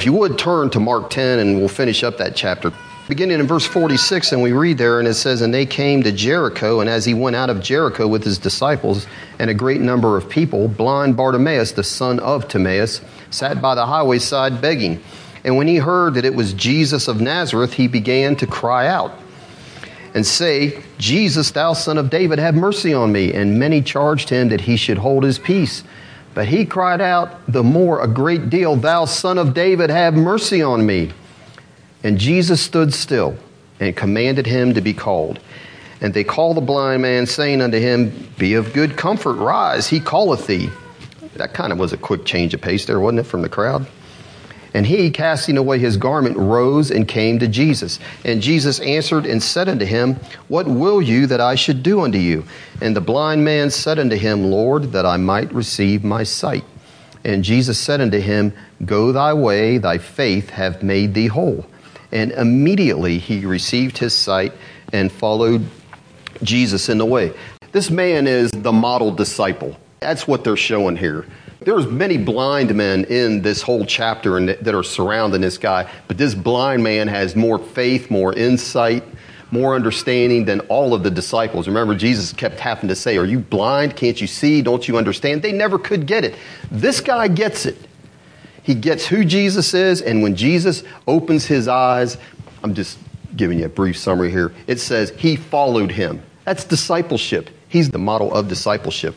If you would turn to Mark 10 and we'll finish up that chapter. Beginning in verse 46, and we read there, and it says, And they came to Jericho, and as he went out of Jericho with his disciples and a great number of people, blind Bartimaeus, the son of Timaeus, sat by the highway side begging. And when he heard that it was Jesus of Nazareth, he began to cry out and say, Jesus, thou son of David, have mercy on me. And many charged him that he should hold his peace. But he cried out the more a great deal, Thou son of David, have mercy on me. And Jesus stood still and commanded him to be called. And they called the blind man, saying unto him, Be of good comfort, rise, he calleth thee. That kind of was a quick change of pace there, wasn't it, from the crowd? And he, casting away his garment, rose and came to Jesus. And Jesus answered and said unto him, What will you that I should do unto you? And the blind man said unto him, Lord, that I might receive my sight. And Jesus said unto him, Go thy way, thy faith hath made thee whole. And immediately he received his sight and followed Jesus in the way. This man is the model disciple. That's what they're showing here. There's many blind men in this whole chapter and that are surrounding this guy, but this blind man has more faith, more insight, more understanding than all of the disciples. Remember, Jesus kept having to say, Are you blind? Can't you see? Don't you understand? They never could get it. This guy gets it. He gets who Jesus is, and when Jesus opens his eyes, I'm just giving you a brief summary here. It says he followed him. That's discipleship. He's the model of discipleship.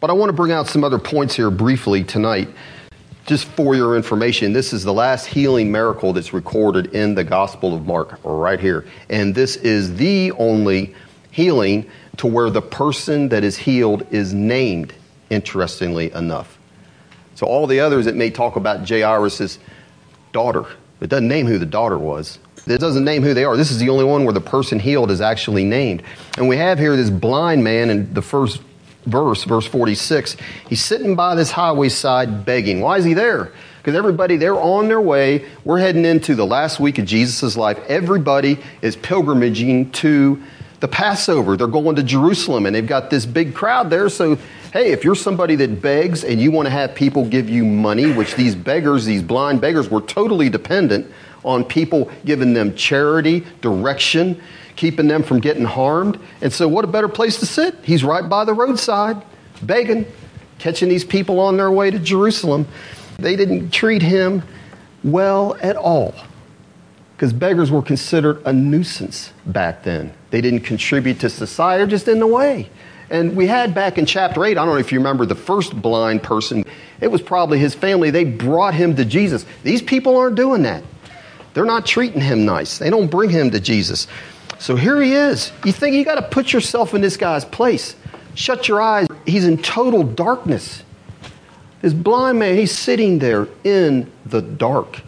But I want to bring out some other points here briefly tonight, just for your information. This is the last healing miracle that's recorded in the Gospel of Mark, right here. And this is the only healing to where the person that is healed is named, interestingly enough. So all the others, it may talk about Jairus' daughter. It doesn't name who the daughter was. It doesn't name who they are. This is the only one where the person healed is actually named. And we have here this blind man in the first verse, verse 46. He's sitting by this highway side begging. Why is he there? Because everybody, they're on their way. We're heading into the last week of Jesus' life. Everybody is pilgrimaging to the Passover. They're going to Jerusalem and they've got this big crowd there. So, hey, if you're somebody that begs and you want to have people give you money, which these beggars, these blind beggars, were totally dependent on people giving them charity, direction, keeping them from getting harmed. And so, what a better place to sit? He's right by the roadside, begging, catching these people on their way to Jerusalem. They didn't treat him well at all because beggars were considered a nuisance back then. They didn't contribute to society, just in the way. And we had back in chapter 8, I don't know if you remember the first blind person, it was probably his family. They brought him to Jesus. These people aren't doing that. They're not treating him nice. They don't bring him to Jesus. So here he is. You think you got to put yourself in this guy's place. Shut your eyes. He's in total darkness. This blind man, he's sitting there in the dark.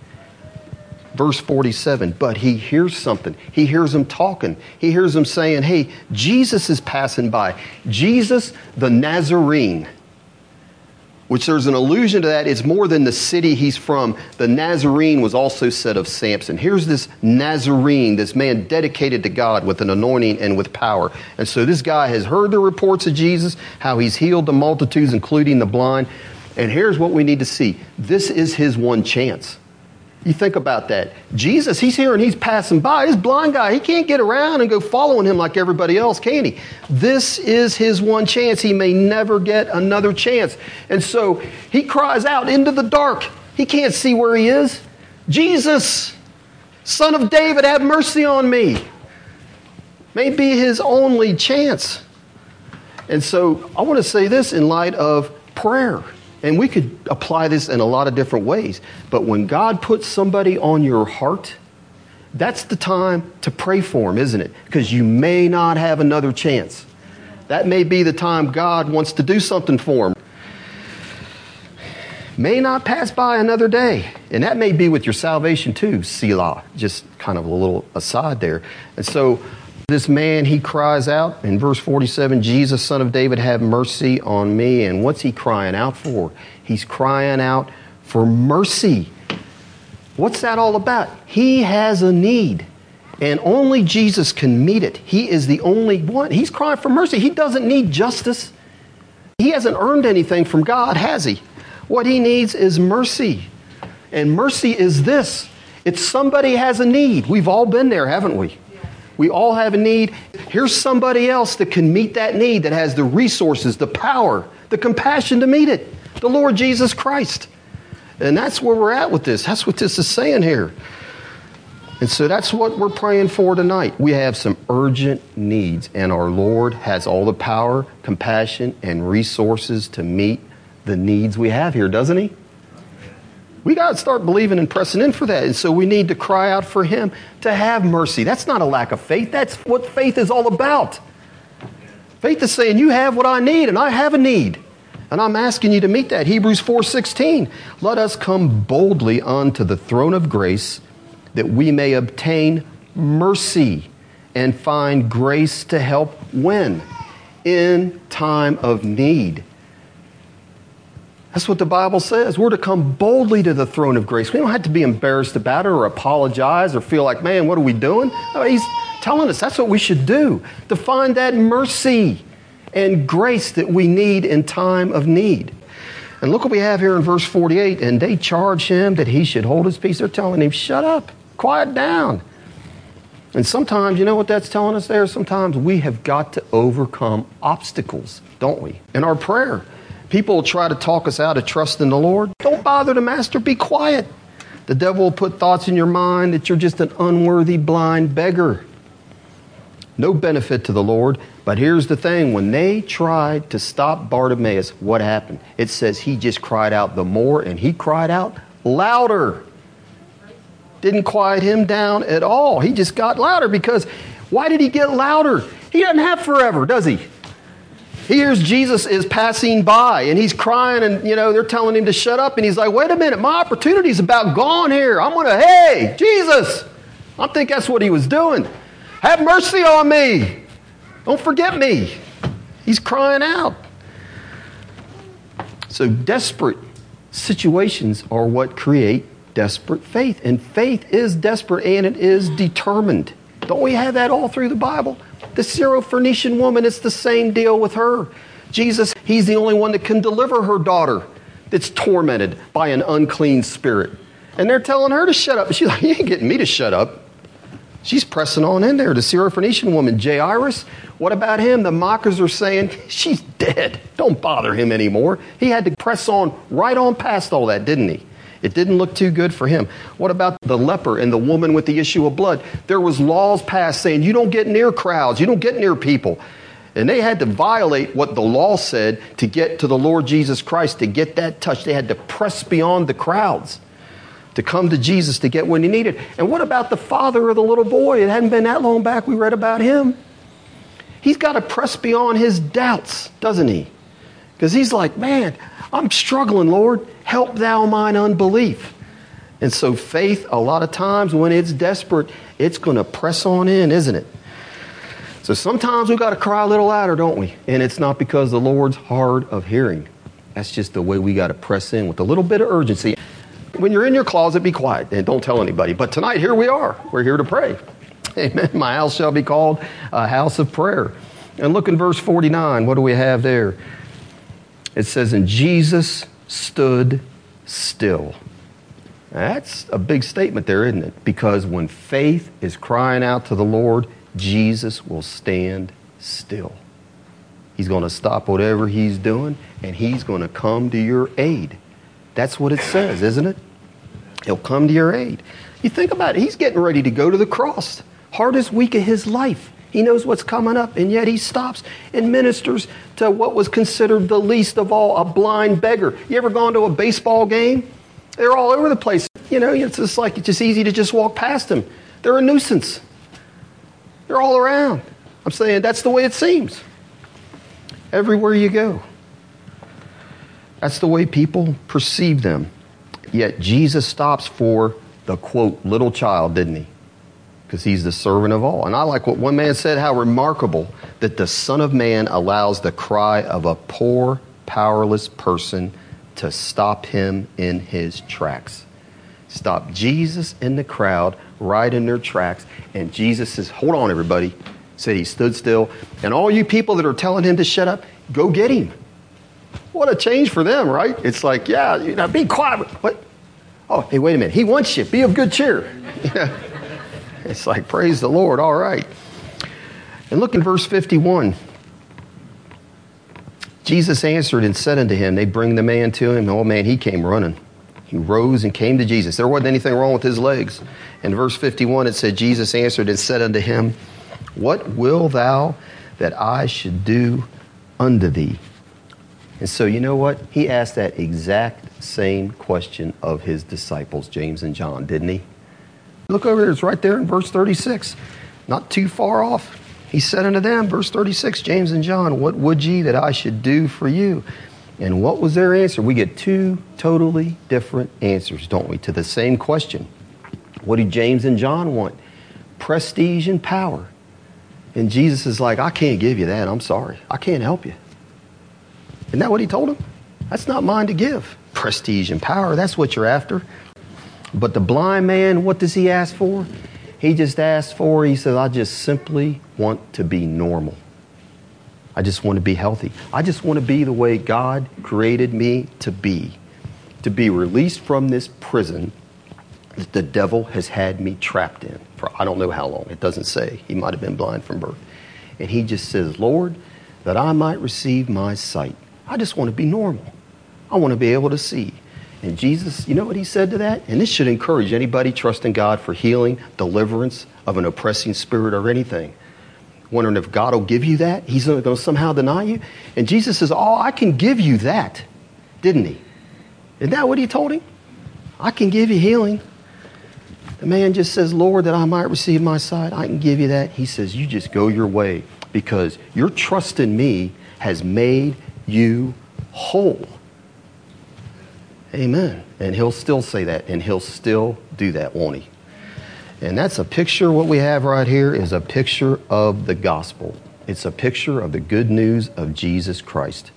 Verse 47, but he hears something. He hears them talking. He hears them saying, Hey, Jesus is passing by. Jesus the Nazarene which there's an allusion to that. It's more than the city he's from. The Nazarene was also said of Samson. Here's this Nazarene, this man dedicated to God with an anointing and with power. And so this guy has heard the reports of Jesus, how he's healed the multitudes, including the blind. And here's what we need to see this is his one chance. You think about that. Jesus, he's here and he's passing by. This blind guy, he can't get around and go following him like everybody else, can he? This is his one chance. He may never get another chance. And so he cries out into the dark. He can't see where he is. Jesus, son of David, have mercy on me. May be his only chance. And so I want to say this in light of prayer. And we could apply this in a lot of different ways. But when God puts somebody on your heart, that's the time to pray for them, isn't it? Because you may not have another chance. That may be the time God wants to do something for them. May not pass by another day. And that may be with your salvation too, Selah. Just kind of a little aside there. And so this man, he cries out in verse 47 Jesus, son of David, have mercy on me. And what's he crying out for? He's crying out for mercy. What's that all about? He has a need. And only Jesus can meet it. He is the only one. He's crying for mercy. He doesn't need justice. He hasn't earned anything from God, has he? What he needs is mercy. And mercy is this it's somebody has a need. We've all been there, haven't we? We all have a need. Here's somebody else that can meet that need, that has the resources, the power, the compassion to meet it the Lord Jesus Christ. And that's where we're at with this. That's what this is saying here. And so that's what we're praying for tonight. We have some urgent needs, and our Lord has all the power, compassion, and resources to meet the needs we have here, doesn't He? We got to start believing and pressing in for that. And so we need to cry out for Him to have mercy. That's not a lack of faith, that's what faith is all about. Faith is saying, You have what I need, and I have a need. And I'm asking you to meet that. Hebrews 4:16. Let us come boldly unto the throne of grace that we may obtain mercy and find grace to help when in time of need. That's what the Bible says. We're to come boldly to the throne of grace. We don't have to be embarrassed about it or apologize or feel like, man, what are we doing? He's telling us that's what we should do to find that mercy and grace that we need in time of need. And look what we have here in verse 48. And they charge him that he should hold his peace. They're telling him, shut up, quiet down. And sometimes, you know what that's telling us there? Sometimes we have got to overcome obstacles, don't we? In our prayer, people try to talk us out of trusting the Lord. Don't bother the master, be quiet. The devil will put thoughts in your mind that you're just an unworthy blind beggar. No benefit to the Lord. But here's the thing when they tried to stop Bartimaeus, what happened? It says he just cried out the more, and he cried out louder. Didn't quiet him down at all. He just got louder because why did he get louder? He doesn't have forever, does he? He hears Jesus is passing by and he's crying and you know they're telling him to shut up and he's like, "Wait a minute, my opportunity's about gone here. I'm going to hey, Jesus." I think that's what he was doing. Have mercy on me. Don't forget me. He's crying out. So, desperate situations are what create desperate faith. And faith is desperate and it is determined. Don't we have that all through the Bible? The Syrophoenician woman, it's the same deal with her. Jesus, he's the only one that can deliver her daughter that's tormented by an unclean spirit. And they're telling her to shut up. She's like, You ain't getting me to shut up. She's pressing on in there. The Syrophoenician woman, Jairus, what about him? The mockers are saying, She's dead. Don't bother him anymore. He had to press on right on past all that, didn't he? It didn't look too good for him. What about the leper and the woman with the issue of blood? There was laws passed saying you don't get near crowds, you don't get near people. And they had to violate what the law said to get to the Lord Jesus Christ, to get that touch. They had to press beyond the crowds to come to Jesus to get what he needed. And what about the father of the little boy? It hadn't been that long back we read about him. He's got to press beyond his doubts, doesn't he? Because he's like, man, I'm struggling, Lord. Help thou mine unbelief. And so, faith, a lot of times when it's desperate, it's going to press on in, isn't it? So sometimes we've got to cry a little louder, don't we? And it's not because the Lord's hard of hearing. That's just the way we got to press in with a little bit of urgency. When you're in your closet, be quiet and don't tell anybody. But tonight, here we are. We're here to pray. Amen. My house shall be called a house of prayer. And look in verse 49. What do we have there? It says, And Jesus stood still. that's a big statement there, isn't it? Because when faith is crying out to the Lord, Jesus will stand still. He's going to stop whatever he's doing and he's going to come to your aid. That's what it says, isn't it? He'll come to your aid. You think about it, he's getting ready to go to the cross, hardest week of his life. He knows what's coming up, and yet he stops and ministers to what was considered the least of all a blind beggar. You ever gone to a baseball game? They're all over the place. You know, it's just like it's just easy to just walk past them. They're a nuisance. They're all around. I'm saying that's the way it seems. Everywhere you go. That's the way people perceive them. Yet Jesus stops for the quote, little child, didn't he? Because he's the servant of all. And I like what one man said how remarkable that the Son of Man allows the cry of a poor, powerless person to stop him in his tracks. Stop Jesus in the crowd right in their tracks. And Jesus says, Hold on, everybody. Said he stood still. And all you people that are telling him to shut up, go get him. What a change for them, right? It's like, yeah, you know, be quiet. What? Oh, hey, wait a minute. He wants you. Be of good cheer. It's like, praise the Lord. All right. And look in verse 51. Jesus answered and said unto him, They bring the man to him. Oh, man, he came running. He rose and came to Jesus. There wasn't anything wrong with his legs. In verse 51, it said, Jesus answered and said unto him, What will thou that I should do unto thee? And so, you know what? He asked that exact same question of his disciples, James and John, didn't he? Look over there, it's right there in verse 36. Not too far off. He said unto them, verse 36, James and John, What would ye that I should do for you? And what was their answer? We get two totally different answers, don't we, to the same question. What do James and John want? Prestige and power. And Jesus is like, I can't give you that. I'm sorry. I can't help you. Isn't that what he told them? That's not mine to give. Prestige and power, that's what you're after. But the blind man, what does he ask for? He just asks for, he says, I just simply want to be normal. I just want to be healthy. I just want to be the way God created me to be. To be released from this prison that the devil has had me trapped in for I don't know how long. It doesn't say. He might have been blind from birth. And he just says, Lord, that I might receive my sight. I just want to be normal. I want to be able to see. And Jesus, you know what he said to that? And this should encourage anybody trusting God for healing, deliverance of an oppressing spirit or anything. Wondering if God will give you that? He's going to somehow deny you? And Jesus says, Oh, I can give you that, didn't he? Isn't that what he told him? I can give you healing. The man just says, Lord, that I might receive my sight. I can give you that. He says, You just go your way because your trust in me has made you whole. Amen. And he'll still say that, and he'll still do that, won't he? And that's a picture, what we have right here is a picture of the gospel. It's a picture of the good news of Jesus Christ.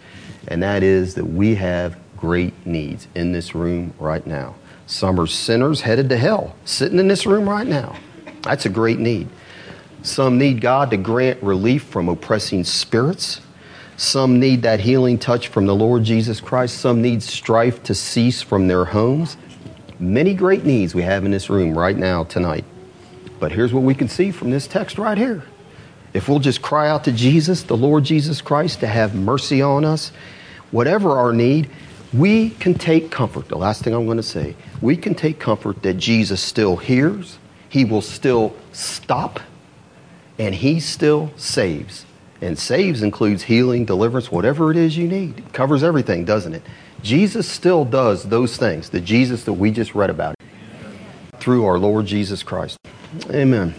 And that is that we have great needs in this room right now. Some are sinners headed to hell, sitting in this room right now. That's a great need. Some need God to grant relief from oppressing spirits. Some need that healing touch from the Lord Jesus Christ. Some need strife to cease from their homes. Many great needs we have in this room right now, tonight. But here's what we can see from this text right here. If we'll just cry out to Jesus, the Lord Jesus Christ, to have mercy on us, whatever our need, we can take comfort. The last thing I'm going to say, we can take comfort that Jesus still hears, He will still stop, and He still saves. And saves includes healing, deliverance, whatever it is you need. It covers everything, doesn't it? Jesus still does those things, the Jesus that we just read about through our Lord Jesus Christ. Amen.